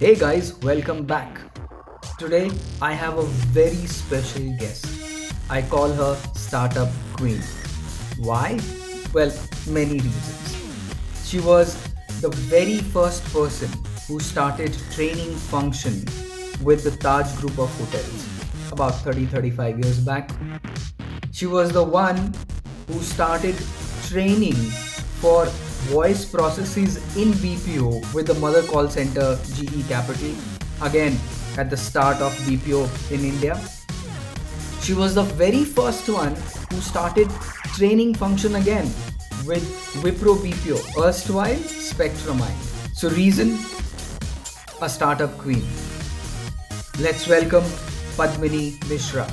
Hey guys, welcome back. Today I have a very special guest. I call her Startup Queen. Why? Well, many reasons. She was the very first person who started training function with the Taj group of hotels about 30 35 years back. She was the one who started training for voice processes in BPO with the mother call center GE Capital, again at the start of BPO in India. She was the very first one who started training function again with Wipro BPO, erstwhile Spectramind. So, reason a startup queen. Let's welcome Padmini Mishra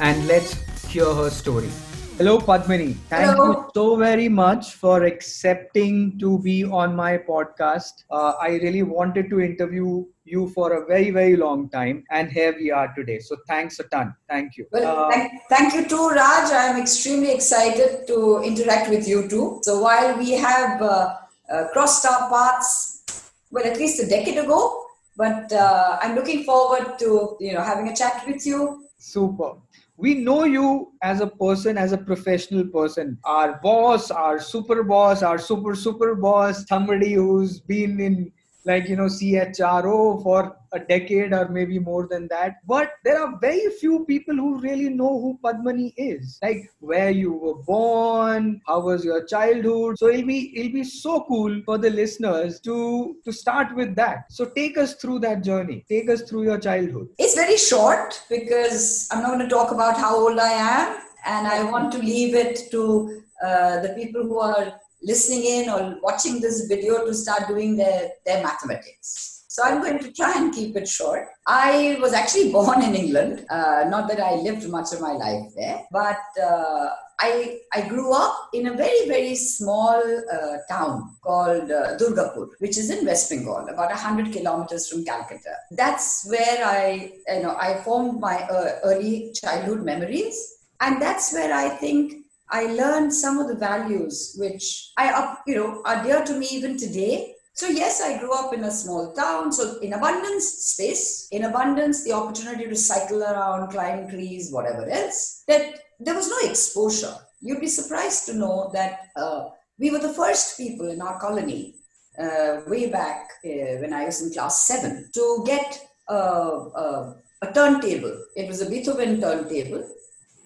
and let's hear her story. Hello, Padmini. Thank Hello. you so very much for accepting to be on my podcast. Uh, I really wanted to interview you for a very, very long time, and here we are today. So, thanks a ton. Thank you. Well, Uh, thank, thank you too, Raj. I am extremely excited to interact with you too. So while we have uh, uh, crossed our paths, well, at least a decade ago, but uh, I'm looking forward to you know having a chat with you. Super. We know you as a person, as a professional person. Our boss, our super boss, our super super boss, somebody who's been in like you know CHRO for a decade or maybe more than that. But there are very few people who really know who Padmini is. Like where you were born, how was your childhood. So it'll be it'll be so cool for the listeners to to start with that. So take us through that journey. Take us through your childhood. It's very short because I'm not going to talk about how old I am, and I want to leave it to uh, the people who are listening in or watching this video to start doing their, their mathematics. So I'm going to try and keep it short. I was actually born in England. Uh, not that I lived much of my life there, but uh, I, I grew up in a very, very small uh, town called uh, Durgapur, which is in West Bengal, about 100 kilometers from Calcutta. That's where I, you know, I formed my uh, early childhood memories. And that's where I think I learned some of the values which I, you know, are dear to me even today. So yes, I grew up in a small town. So in abundance, space. In abundance, the opportunity to cycle around, climb trees, whatever else. That there was no exposure. You'd be surprised to know that uh, we were the first people in our colony uh, way back uh, when I was in class seven to get a turntable. It was a Beethoven turntable,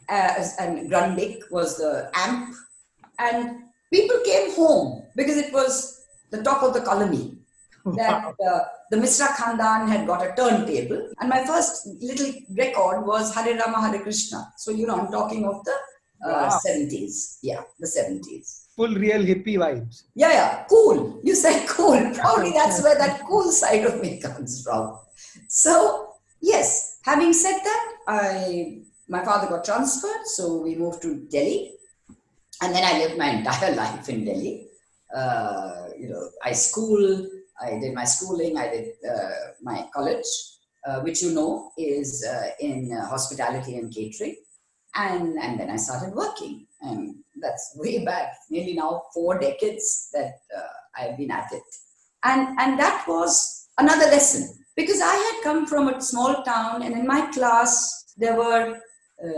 and Grundig was the amp, and people came home because it was the top of the colony. That uh, the Misra Khandan had got a turntable, and my first little record was Hare Rama Hare Krishna. So you know, I'm talking of the uh, Wow. 70s. Yeah, the 70s. Full real hippie vibes. Yeah, yeah, cool. You said cool. Probably that's where that cool side of me comes from. So, yes, having said that, I my father got transferred, so we moved to Delhi. And then I lived my entire life in Delhi. Uh, you know, I schooled, I did my schooling, I did uh, my college, uh, which you know is uh, in uh, hospitality and catering. And, and then I started working. And that's way back, nearly now four decades that I've been at it. And, and that was another lesson because I had come from a small town, and in my class, there were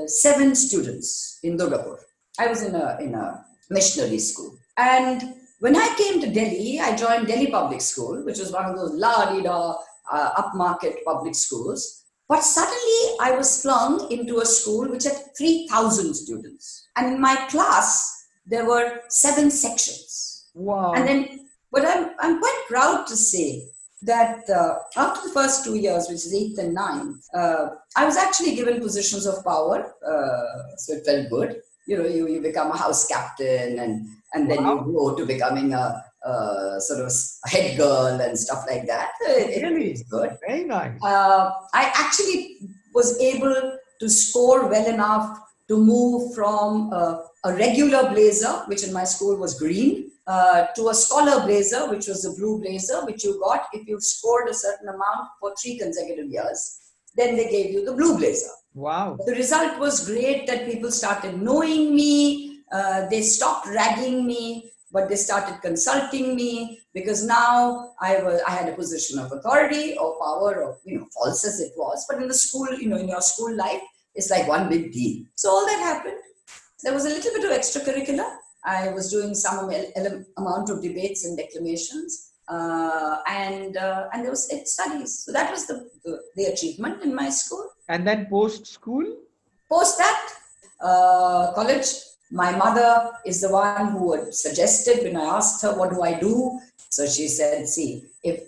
seven students in Durgapur. I was in a, in a missionary school. And when I came to Delhi, I joined Delhi Public School, which was one of those la-di-da, uh, upmarket public schools. But suddenly I was flung into a school which had 3,000 students. And in my class, there were seven sections. Wow. And then, but I'm, I'm quite proud to say that uh, after the first two years, which is eighth and ninth, uh, I was actually given positions of power. Uh, so it felt good. You know, you, you become a house captain and, and then Wow. you grow to becoming a, a sort of a head girl and stuff like that. It, Really? was good Very nice. uh, I actually was able to score well enough to move from uh, a regular blazer, which in my school was green, uh, to a scholar blazer, which was a blue blazer, which you got if you scored a certain amount for three consecutive years. Then they gave you the blue blazer. Wow. The result was great that people started knowing me. Uh, they stopped ragging me but they started consulting me because now I was I had a position of authority or power or you know false as it was, but in the school, you know, in your school life, it's like one big deal. So all that happened. There was a little bit of extracurricular. I was doing some amount of debates and declamations. Uh, and uh, and there was it studies. So that was the, the, the achievement in my school. And then post school. Post that, uh, college my mother is the one who had suggested when I asked her, What do I do? So she said, See, if,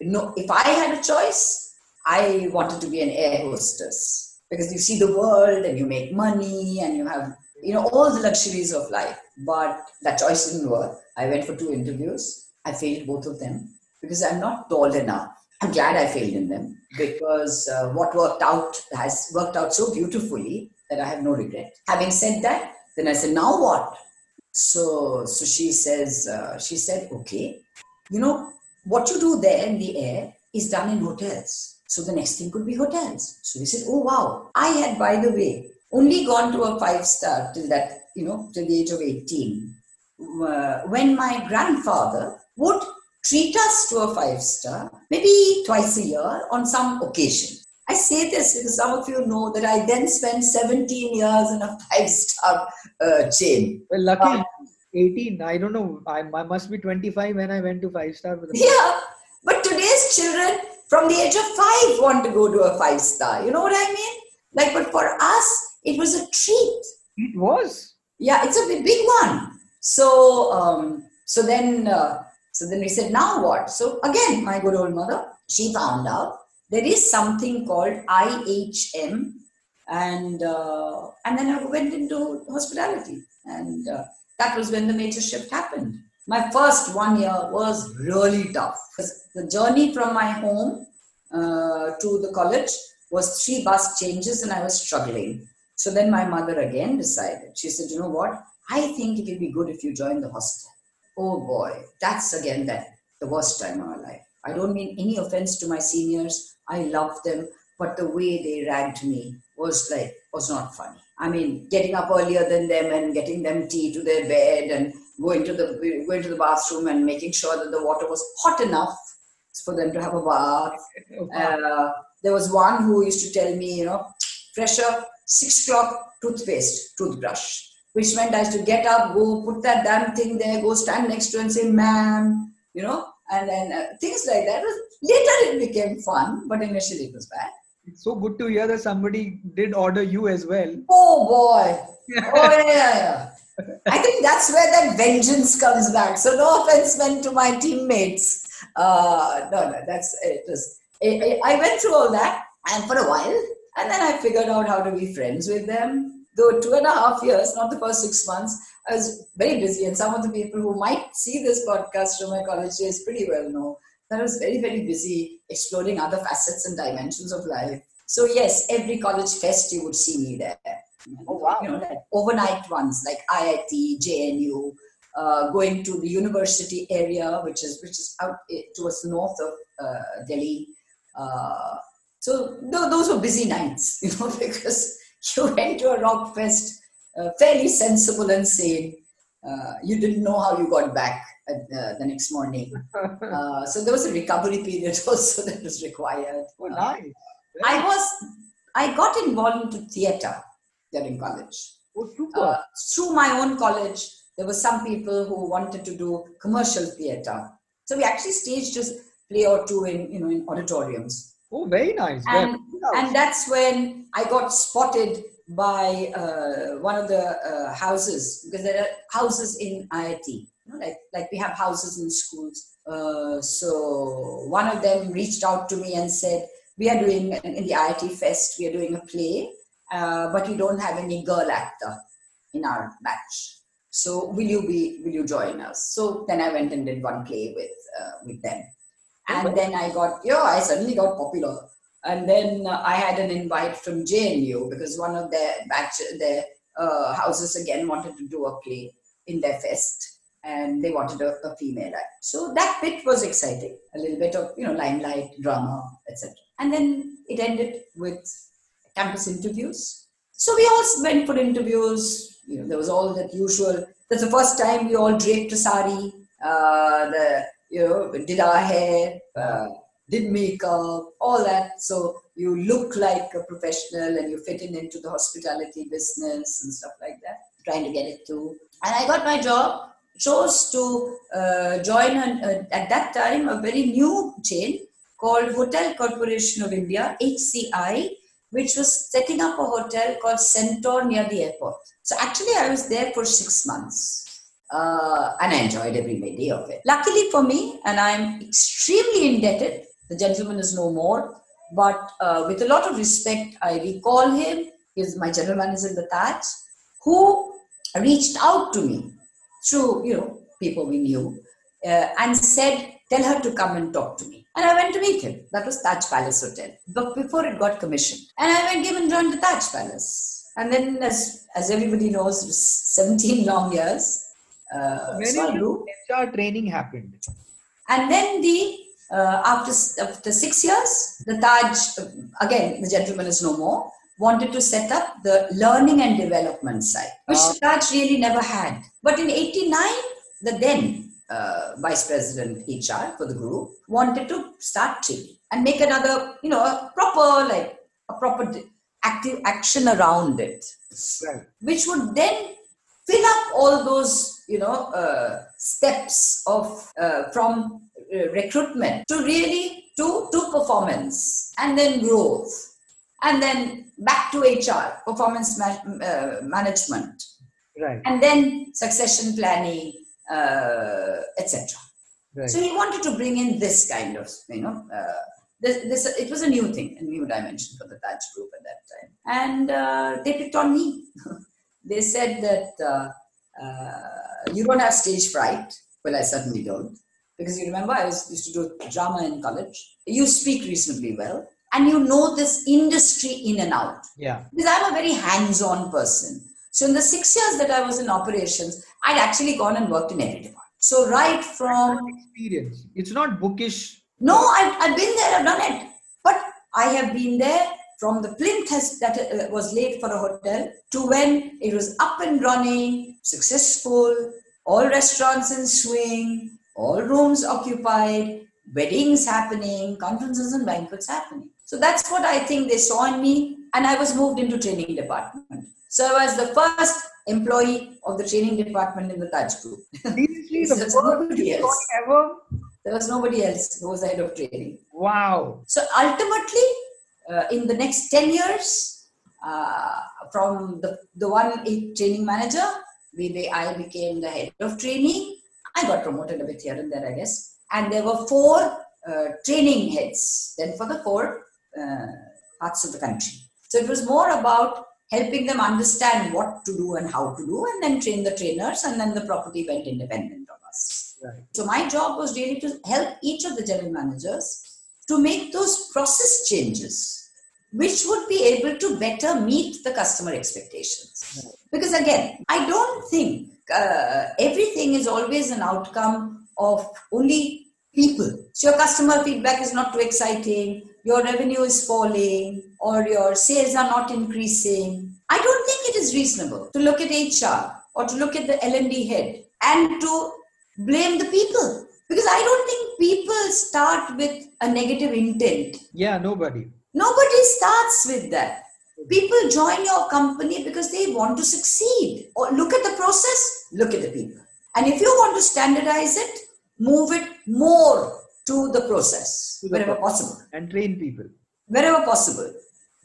no, if I had a choice, I wanted to be an air hostess. Because you see the world and you make money and you have you know all the luxuries of life. But that choice didn't work. I went for two interviews. I failed both of them because i'm not tall enough. I'm glad i failed in them because uh, what worked out has worked out so beautifully that i have no regret. Having said that then I said, now what? So, so she says, uh, she said, okay, you know, what you do there in the air is done in hotels. So the next thing could be hotels. So we said, oh wow. I had, by the way, only gone to a five star till that, you know, till the age of 18. Uh, when my grandfather would treat us to a five star, maybe twice a year on some occasion. I say this because some of you know that I then spent 17 years in a five star uh, chain. Well, lucky. Uh, 18. I don't know. I, I must be 25 when I went to five star. Yeah, but today's children from the age of five want to go to a five star. You know what I mean? Like, but for us, it was a treat. It was. Yeah, it's a big one. So, um, so then, uh, so then we said, now what? So again, my good old mother, she found out there is something called IHM, and uh, and then I went into hospitality, and uh, that was when the major shift happened. My first one year was really tough because the journey from my home uh, to the college was three bus changes, and I was struggling. So then my mother again decided. She said, "You know what? I think it will be good if you join the hostel." Oh boy, that's again that the worst time of my life. I don't mean any offense to my seniors. I love them, but the way they ragged me was like was not funny. I mean, getting up earlier than them and getting them tea to their bed and going to the going to the bathroom and making sure that the water was hot enough for them to have a bath. Uh, there was one who used to tell me, you know, fresher six o'clock toothpaste, toothbrush, which meant I used to get up, go put that damn thing there, go stand next to and say, ma'am, you know, and then uh, things like that. Later it became fun, but initially it was bad. It's so good to hear that somebody did order you as well. Oh boy! Oh yeah, yeah. I think that's where that vengeance comes back. So no offense meant to my teammates. Uh, no, no, that's it. Was, I went through all that, and for a while, and then I figured out how to be friends with them though two and a half years, not the first six months, I was very busy. And some of the people who might see this podcast from my college days pretty well know that I was very, very busy exploring other facets and dimensions of life. So, yes, every college fest you would see me there. Oh, wow. You know, like overnight ones like IIT, JNU, uh, going to the university area, which is which is out eh, towards the north of uh, Delhi. Uh, so th- those were busy nights, you know, because you went to a rock fest uh, fairly sensible and sane. Uh, you didn't know how you got back uh, the next morning. Uh, so there was a recovery period also that was required. Oh, nice. I was, I got involved into theatre during college. Oh, super. Uh, through my own college, there were some people who wanted to do commercial theatre. So we actually staged just play or two in, you know, in auditoriums. Oh, very nice. And, and that's when I got spotted by uh, one of the uh, houses because there are houses in IIT, like like we have houses in schools. Uh, so one of them reached out to me and said, "We are doing in the IIT Fest. We are doing a play, uh, but we don't have any girl actor in our batch. So will you be? Will you join us?" So then I went and did one play with uh, with them and then I got, yeah, I suddenly got popular. And then uh, I had an invite from JNU because one of their batch, their uh, houses again wanted to do a play in their fest and they wanted a, a female act. So that bit was exciting. A little bit of, you know, limelight, drama, etc. And then it ended with campus interviews. So we all went for interviews. You know, there was all that usual That's the first time we all draped a sari. Uh, the you know did our hair, uh, did makeup, all that. So you look like a professional and you fit in into the hospitality business and stuff like that. Trying to get it to, and I got my job. Chose to uh, join an, uh, at that time a very new chain called Hotel Corporation of India (HCI), which was setting up a hotel called Centaur near the airport. So actually, I was there for six months. Uh, and I enjoyed every day of it. Luckily for me, and I'm extremely indebted, the gentleman is no more, but uh, with a lot of respect, I recall him. He's my general manager in the Taj, who reached out to me through you know people we knew uh, and said, "Tell her to come and talk to me." And I went to meet him. That was Taj Palace Hotel, but before it got commissioned, and I went and joined the Taj Palace. And then, as as everybody knows, it was 17 long years. Uh, I. HR training happened? And then the uh, after after six years, the Taj again the gentleman is no more wanted to set up the learning and development side, which Ah. the Taj really never had. But in '89, the then uh, vice president HR for the group wanted to start training and make another, you know, a proper like a proper active action around it Right. which would then fill up all those you know uh, steps of uh, from uh, recruitment to really to to performance and then growth and then back to hr performance ma- uh, management Right. and then succession planning uh, etc Right. so he wanted to bring in this kind of, you know, uh, this, this it was a new thing, a new dimension for the Taj Group at that time, and uh, they picked on me. they said that uh, you don't have stage fright. Well, I certainly don't, because you remember I was used to do drama in college. You speak reasonably well, and you know this industry in and out yeah. because I'm a very hands-on person. So in the six years that I was in operations, I'd actually gone and worked in every department. So right from Experience. It's not bookish. no, I've, I've been there, I've done it, but I have been there from the plinth that uh, was laid for a hotel to when it was up and running, successful, all restaurants in swing, all rooms occupied, weddings happening, conferences and banquets happening. So that's what I think they saw in me, and I was moved into training department. So I was the first employee of the training department in the Taj Group. Seriously, the nobody else. ever. there was nobody else who was the head of training. Wow. So ultimately, uh, in the next 10 years, uh, from the, the one training manager, we, we, I became the head of training. I got promoted a bit here and there, I guess. And there were four uh, training heads then for the four uh, parts of the country. So it was more about helping them understand what to do and how to do, and then train the trainers, and then the property went independent of us. Right. So my job was really to help each of the general managers to make those process changes, which would be able to better meet the customer expectations. Because again, I don't think uh, everything is always an outcome of only people. So your customer feedback is not too exciting, your revenue is falling, or your sales are not increasing. I don't think it is reasonable to look at HR or to look at the L&D head and to blame the people because I don't think people start with a negative intent. Yeah, nobody. Nobody starts with that. People join your company because they want to succeed. Or look at the process, look at the people. And if you want to standardize it, move it more to the process To the wherever pro- possible. And train people. Wherever possible.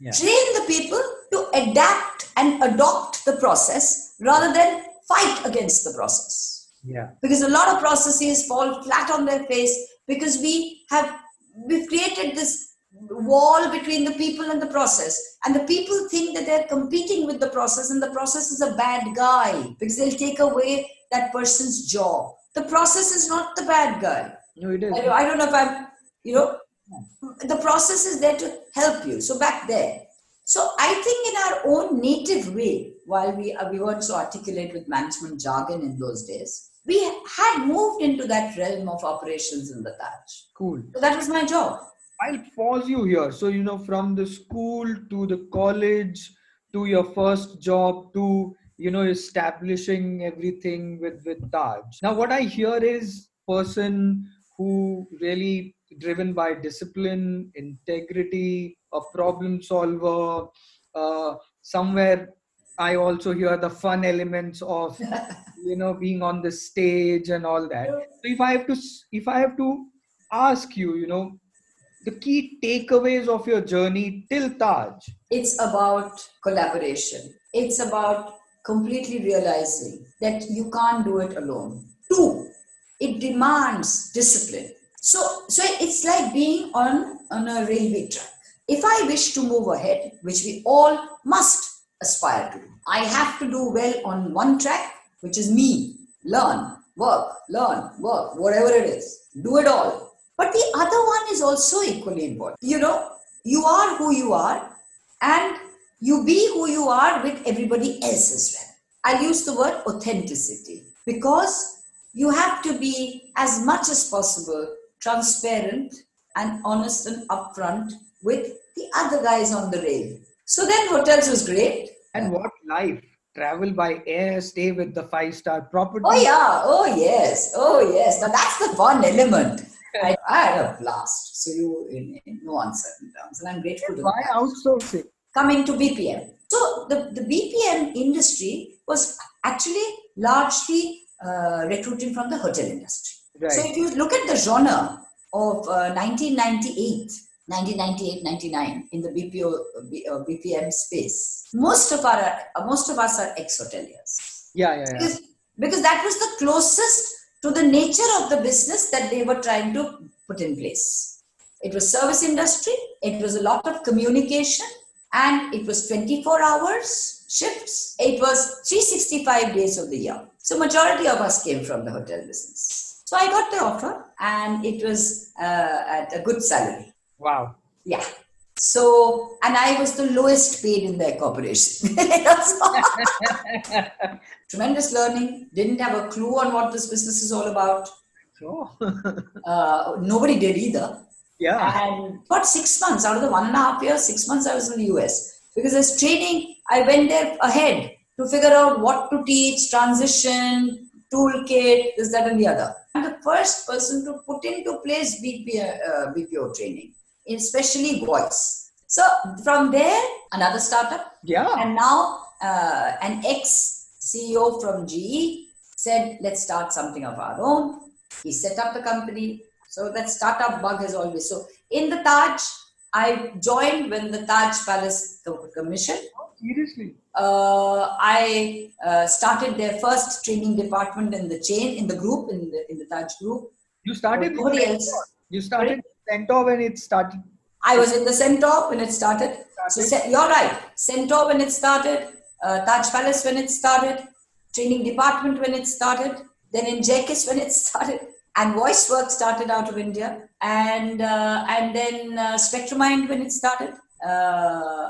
Yeah. Train the people to adapt and adopt the process rather than fight against the process Yeah. because a lot of processes fall flat on their face because we have we've created this wall between the people and the process. And the people think that they're competing with the process and the process is a bad guy because they'll take away that person's job. The process is not the bad guy. No, it is. I, I don't know if i'm you know the process is there to help you. So back there. So i think in our own native way while we uh, we weren't so articulate with management jargon in those days we had moved into that realm of operations in the Taj. Cool. So that was my job. I'll pause you here. So, you know, from the school to the college to your first job to you know establishing everything with with Taj. Now, what I hear is person who really driven by discipline, integrity, a problem solver. Uh, somewhere, I also hear the fun elements of you know being on the stage and all that. So if I have to, if I have to ask you, you know, the key takeaways of your journey till Taj. It's about collaboration. It's about completely realizing that you can't do it alone. Two, it demands discipline. So, so it's like being on, on a railway track. If I wish to move ahead, which we all must aspire to, I have to do well on one track, which is me. Learn, work, learn, work, whatever it is. Do it all. But the other one is also equally important. You know, you are who you are, and you be who you are with everybody else as well. I'll use the word authenticity because you have to be as much as possible transparent and honest and upfront with the other guys on the rail. So then hotels was great. And what life? Travel by air, stay with the five star property. Oh yeah, oh yes, oh yes. Now that's the fun element. I, I had a blast. So you in, in no uncertain terms, and I'm grateful to Why that. outsourcing? Coming to BPM. So the, the BPM industry was actually largely uh, recruiting from the hotel industry. Right. So if you look at the genre of uh, 1998, 1998, 99 in the BPO, uh, B- uh, BPM space, most of our uh, most of us are ex-hoteliers yeah, yeah, yeah. because, because that was the closest to the nature of the business that they were trying to put in place. It was service industry. It was a lot of communication, and it was 24 hours shifts. It was 365 days of the year. So majority of us came from the hotel business. So I got the offer, and it was uh, at a good salary. Wow. Yeah. So, and I was the lowest paid in their corporation. Tremendous learning. Didn't have a clue on what this business is all about. So, Uh, nobody did either. yeah. And about six months out of the one and a half years, six months I was in the US. Because as training, I went there ahead to figure out what to teach, transition, toolkit, this, that, and the other. I'm the first person to put into place BPO, uh, BPO training, especially voice. So from there, another startup, Yeah. and now uh, an ex CEO from GE said, let's start something of our own. He set up the company. So that startup bug has always. So in the Taj, I joined when the Taj Palace Co- Commission. Seriously. Uh, I uh, started their first training department in the chain, in the group, in the, in the Taj group. You started. Nobody else. You started Centaur when it started. I was in the Centaur when it started. So Started. Ce- you're right. Centaur when it started, uh, Taj Palace when it started, training department when it started, then in GECIS when it started, and voice work started out of India, and uh, and then uh, Spectramind when it started. Uh, uh,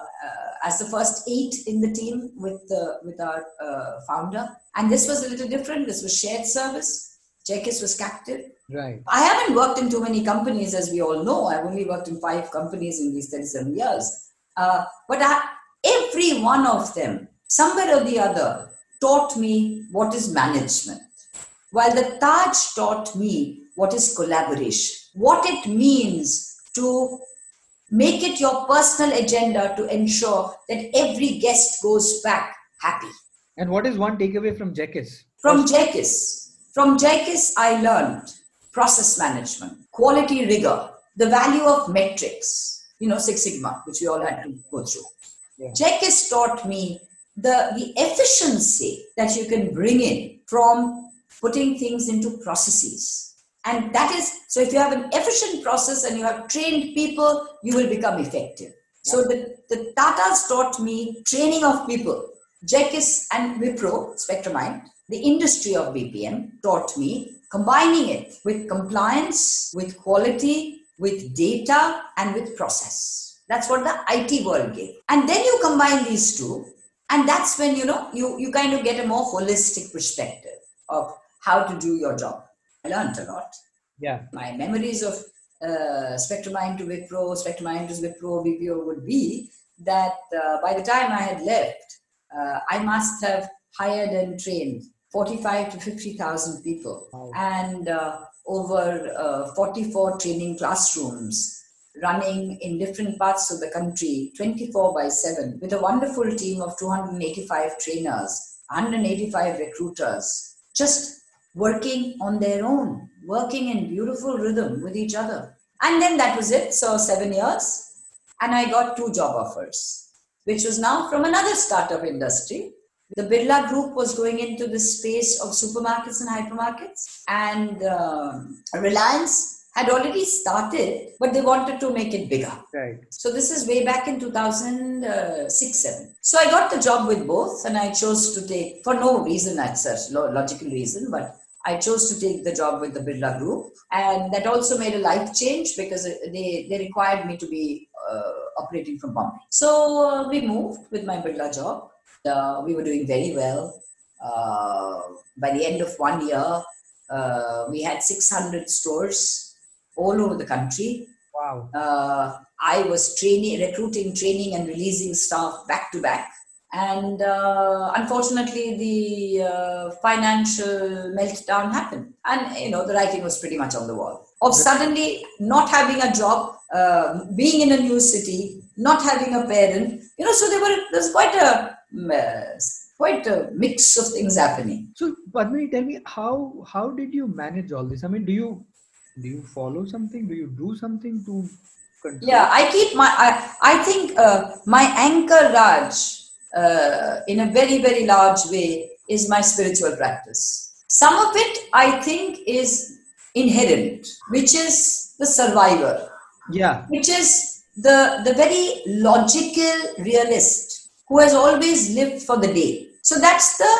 as the first eight in the team with the with our uh, founder, and this was a little different. This was shared service. GECIS was captive. Right. I haven't worked in too many companies, as we all know. I've only worked in five companies in these 37 years. Uh, but I, every one of them, somewhere or the other, taught me what is management. While the Taj taught me what is collaboration, what it means to make it your personal agenda to ensure that every guest goes back happy. And what is one takeaway from GECIS? From GECIS, from GECIS, I learned process management, quality rigor, the value of metrics, you know, Six Sigma, which we all had to go through. Yeah. GECIS taught me the, the efficiency that you can bring in from putting things into processes. And that is, so if you have an efficient process and you have trained people, you will become effective. So the, the Tatas taught me training of people. GECIS and Wipro, Spectramind, the industry of BPM taught me combining it with compliance, with quality, with data, and with process. That's what the IT world gave. And then you combine these two, and that's when you know you, you kind of get a more holistic perspective of how to do your job. I learned a lot. Yeah. My memories of uh, Spectramind to Wipro, Spectramind to Wipro, BPO would be that uh, by the time I had left, uh, I must have hired and trained 45 to 50,000 people Wow. and uh, over uh, 44 training classrooms running in different parts of the country 24 by 7 with a wonderful team of 285 trainers 185 recruiters just working on their own working in beautiful rhythm with each other. And then that was it. So 7 years and i got two job offers which was now from another startup industry the Birla Group was going into the space of supermarkets and hypermarkets, and um, Reliance had already started, but they wanted to make it bigger. Right. So this is way back in 2006 7. So I got the job with both, and I chose to take, for no reason as such, lo- logical reason, but I chose to take the job with the Birla Group, and that also made a life change because they, they required me to be uh, operating from Bombay. So uh, we moved with my Birla job. Uh, we were doing very well. Uh, by the end of one year, uh, we had 600 stores all over the country. Wow. Uh, I was training, recruiting, training, and releasing staff back to back. And uh, unfortunately, the uh, financial meltdown happened. And, you know, the writing was pretty much on the wall. Of suddenly not having a job, uh, being in a new city, not having a parent, you know, so there were, there's quite a, uh, quite a mix of things happening. So, Padmini, tell me how how did you manage all this? I mean, do you do you follow something? Do you do something to control? Yeah, I keep my, I, I think uh, my anchor, Raj, uh, in a very, very large way, is my spiritual practice. Some of it, I think, is inherent, which is the survivor, Yeah. which is the, the very logical realist who has always lived for the day. So that's the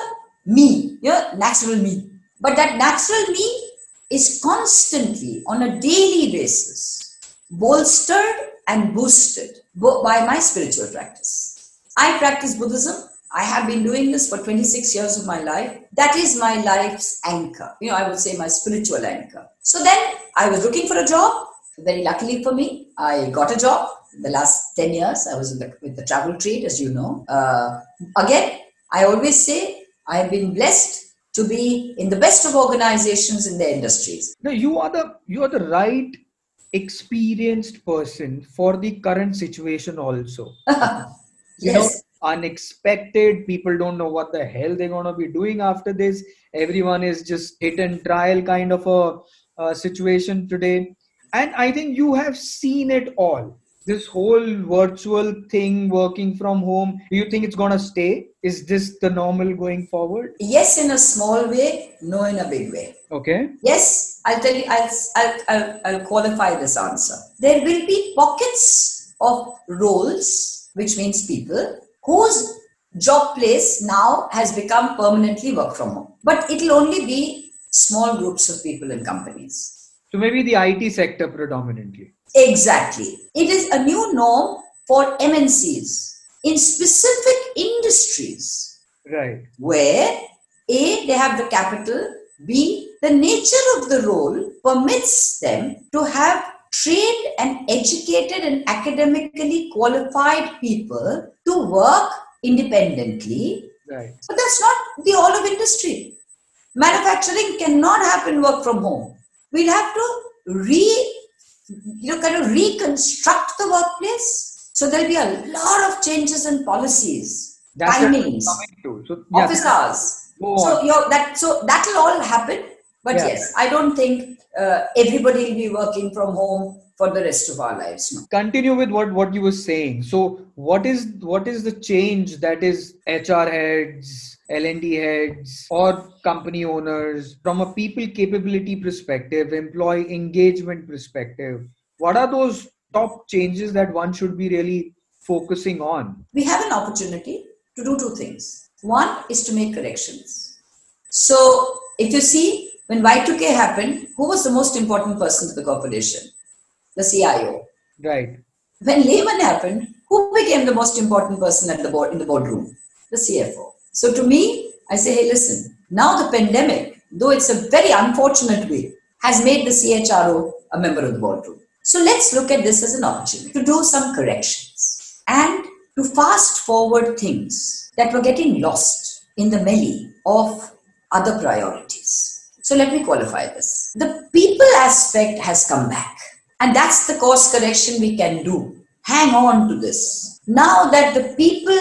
me, yeah, natural me. But that natural me is constantly on a daily basis bolstered and boosted by my spiritual practice. I practice Buddhism. I have been doing this for 26 years of my life. That is my life's anchor. You know, I would say my spiritual anchor. So then I was looking for a job. Very luckily for me, I got a job. The last 10 years, I was in the, with the travel trade, as you know. Uh, again, I always say I have been blessed to be in the best of organizations in their industries. No, you are the you are the right experienced person for the current situation also. You know, Yes. unexpected. People don't know what the hell they're gonna be doing after this. Everyone is just hit and trial kind of a, a situation today. And I think you have seen it all. This whole virtual thing, working from home. Do you think it's gonna stay? Is this the normal going forward? Yes, in a small way, no, in a big way. Okay. Yes, I'll tell you, I'll, I'll, I'll, I'll qualify this answer. There will be pockets of roles, which means people, whose job place now has become permanently work from home. But it'll only be small groups of people in companies. So maybe the IT sector predominantly. Exactly. It is a new norm for MNCs in specific industries Right. where A, they have the capital, B, the nature of the role permits them to have trained and educated and academically qualified people to work independently. Right. But that's not the all of industry. Manufacturing cannot happen work from home. We'll have to re, you know, kind of reconstruct the workplace. So there'll be a lot of changes in policies, That's timings. So yeah, office hours. So on. you're, that so that'll all happen. But Yeah. yes, I don't think uh, everybody will be working from home for the rest of our lives. No. continue with what what you were saying so what is what is the change that is hr heads l&d heads or company owners from a people capability perspective employee engagement perspective what are those top changes that one should be really focusing on We have an opportunity to do two things. One is to make corrections. So if you see when Y2K happened, who was the most important person to the corporation? The CIO. right When Lehman happened, who became the most important person at the board in the boardroom? The CFO. So to me, I say, hey, listen, now the pandemic, though it's a very unfortunate way, has made the CHRO a member of the boardroom. So let's look at this as an opportunity to do some corrections and to fast forward things that were getting lost in the melee of other priorities. So let me qualify this. The people aspect has come back, and that's the course correction we can do. Hang on to this. Now that the people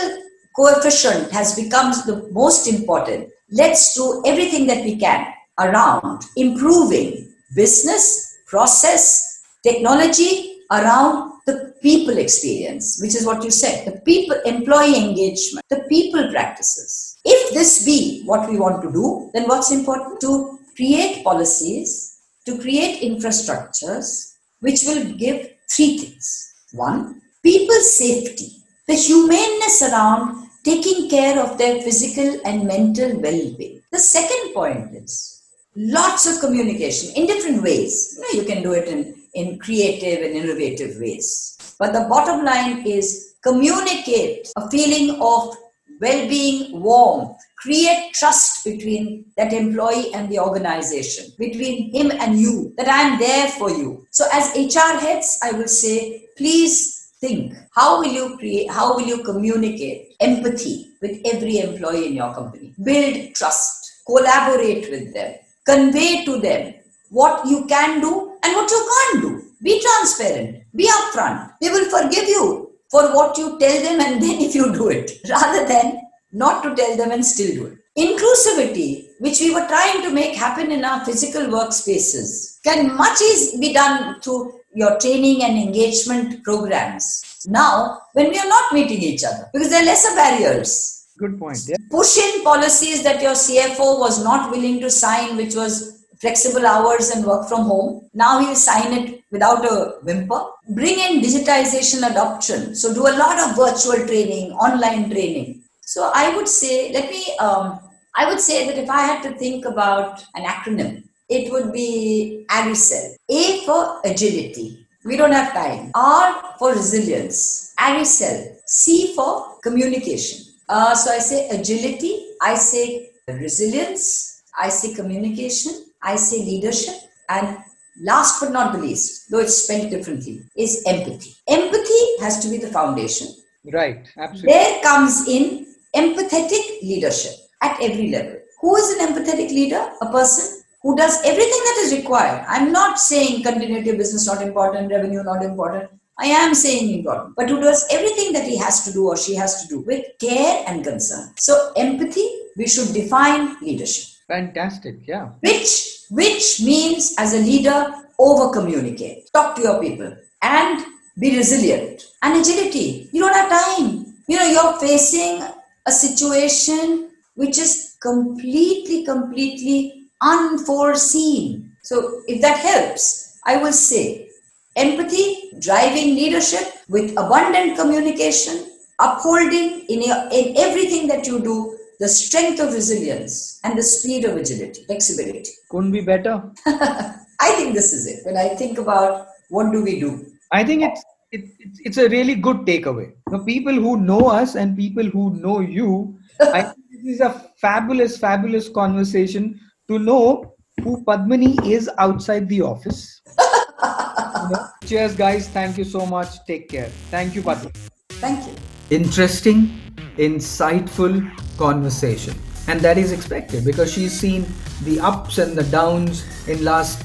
coefficient has become the most important, let's do everything that we can around improving business, process, technology around the people experience, which is what you said, the people employee engagement, the people practices. If this be what we want to do, then what's important to create policies, to create infrastructures which will give three things. One, people safety, the humaneness around taking care of their physical and mental well-being. The second point is lots of communication in different ways. You, know, you can do it in, in creative and innovative ways. But the bottom line is communicate a feeling of well-being, warmth, create trust between that employee and the organization, between him and you, that I'm there for you. So as HR heads, I will say, please think, how will you create, how will you communicate empathy with every employee in your company? Build trust, collaborate with them, convey to them what you can do and what you can't do. Be transparent, be upfront. They will forgive you for what you tell them and then if you do it, rather than not to tell them and still do it. Inclusivity, which we were trying to make happen in our physical workspaces, can much be done through your training and engagement programs. Now, when we are not meeting each other, because there are lesser barriers. Good point. Yeah. Push in policies that your CFO was not willing to sign, which was flexible hours and work from home. Now he'll sign it without a whimper. Bring in digitization adoption. So do a lot of virtual training, online training. So I would say, let me, um, I would say that if I had to think about an acronym, it would be ARCLE. A for agility. We don't have time. R for resilience. ARCLE. C for communication. Uh, so I say agility, I say resilience, I say communication, I say leadership, and last but not the least, though it's spelled differently, is empathy. Empathy has to be the foundation. Right, absolutely. There comes in empathetic leadership at every level. Who is an empathetic leader? A person who does everything that is required. I'm not saying continuity of business not important, revenue not important. I am saying important, but who does everything that he has to do or she has to do with care and concern. So empathy, we should define leadership. Fantastic, yeah. Which which means as a leader, over communicate, talk to your people, and be resilient. And agility, you don't have time. You know, you're facing a situation which is completely, completely unforeseen. So if that helps, I will say empathy, driving leadership with abundant communication, upholding in, your, in everything that you do the strength of resilience and the speed of agility, flexibility. Couldn't be better. I think this is it. When I think about what do we do, I think it's it, it's a really good takeaway. The people who know us and people who know you, I think this is a fabulous, fabulous conversation to know who Padmini is outside the office. You know? Cheers, guys. Thank you so much. Take care. Thank you, Padmini. thank you. Interesting, insightful conversation. And that is expected because she's seen the ups and the downs in last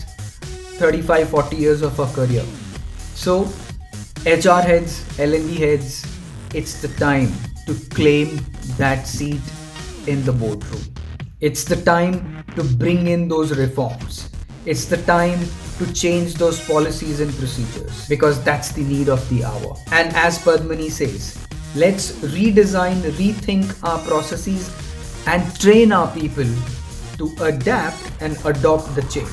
35 40 years of her career. So HR heads, L&D heads, it's the time to claim that seat in the boardroom. It's the time to bring in those reforms. It's the time to change those policies and procedures because that's the need of the hour. And as Padmini says, let's redesign, rethink our processes and train our people to adapt and adopt the change.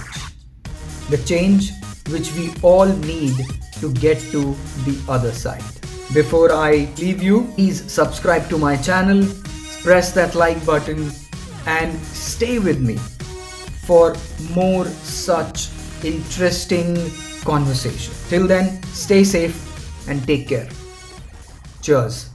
The change which we all need to get to the other side. Before I leave you, please subscribe to my channel, press that like button, and stay with me for more such interesting conversation. Till then, stay safe and take care. Cheers.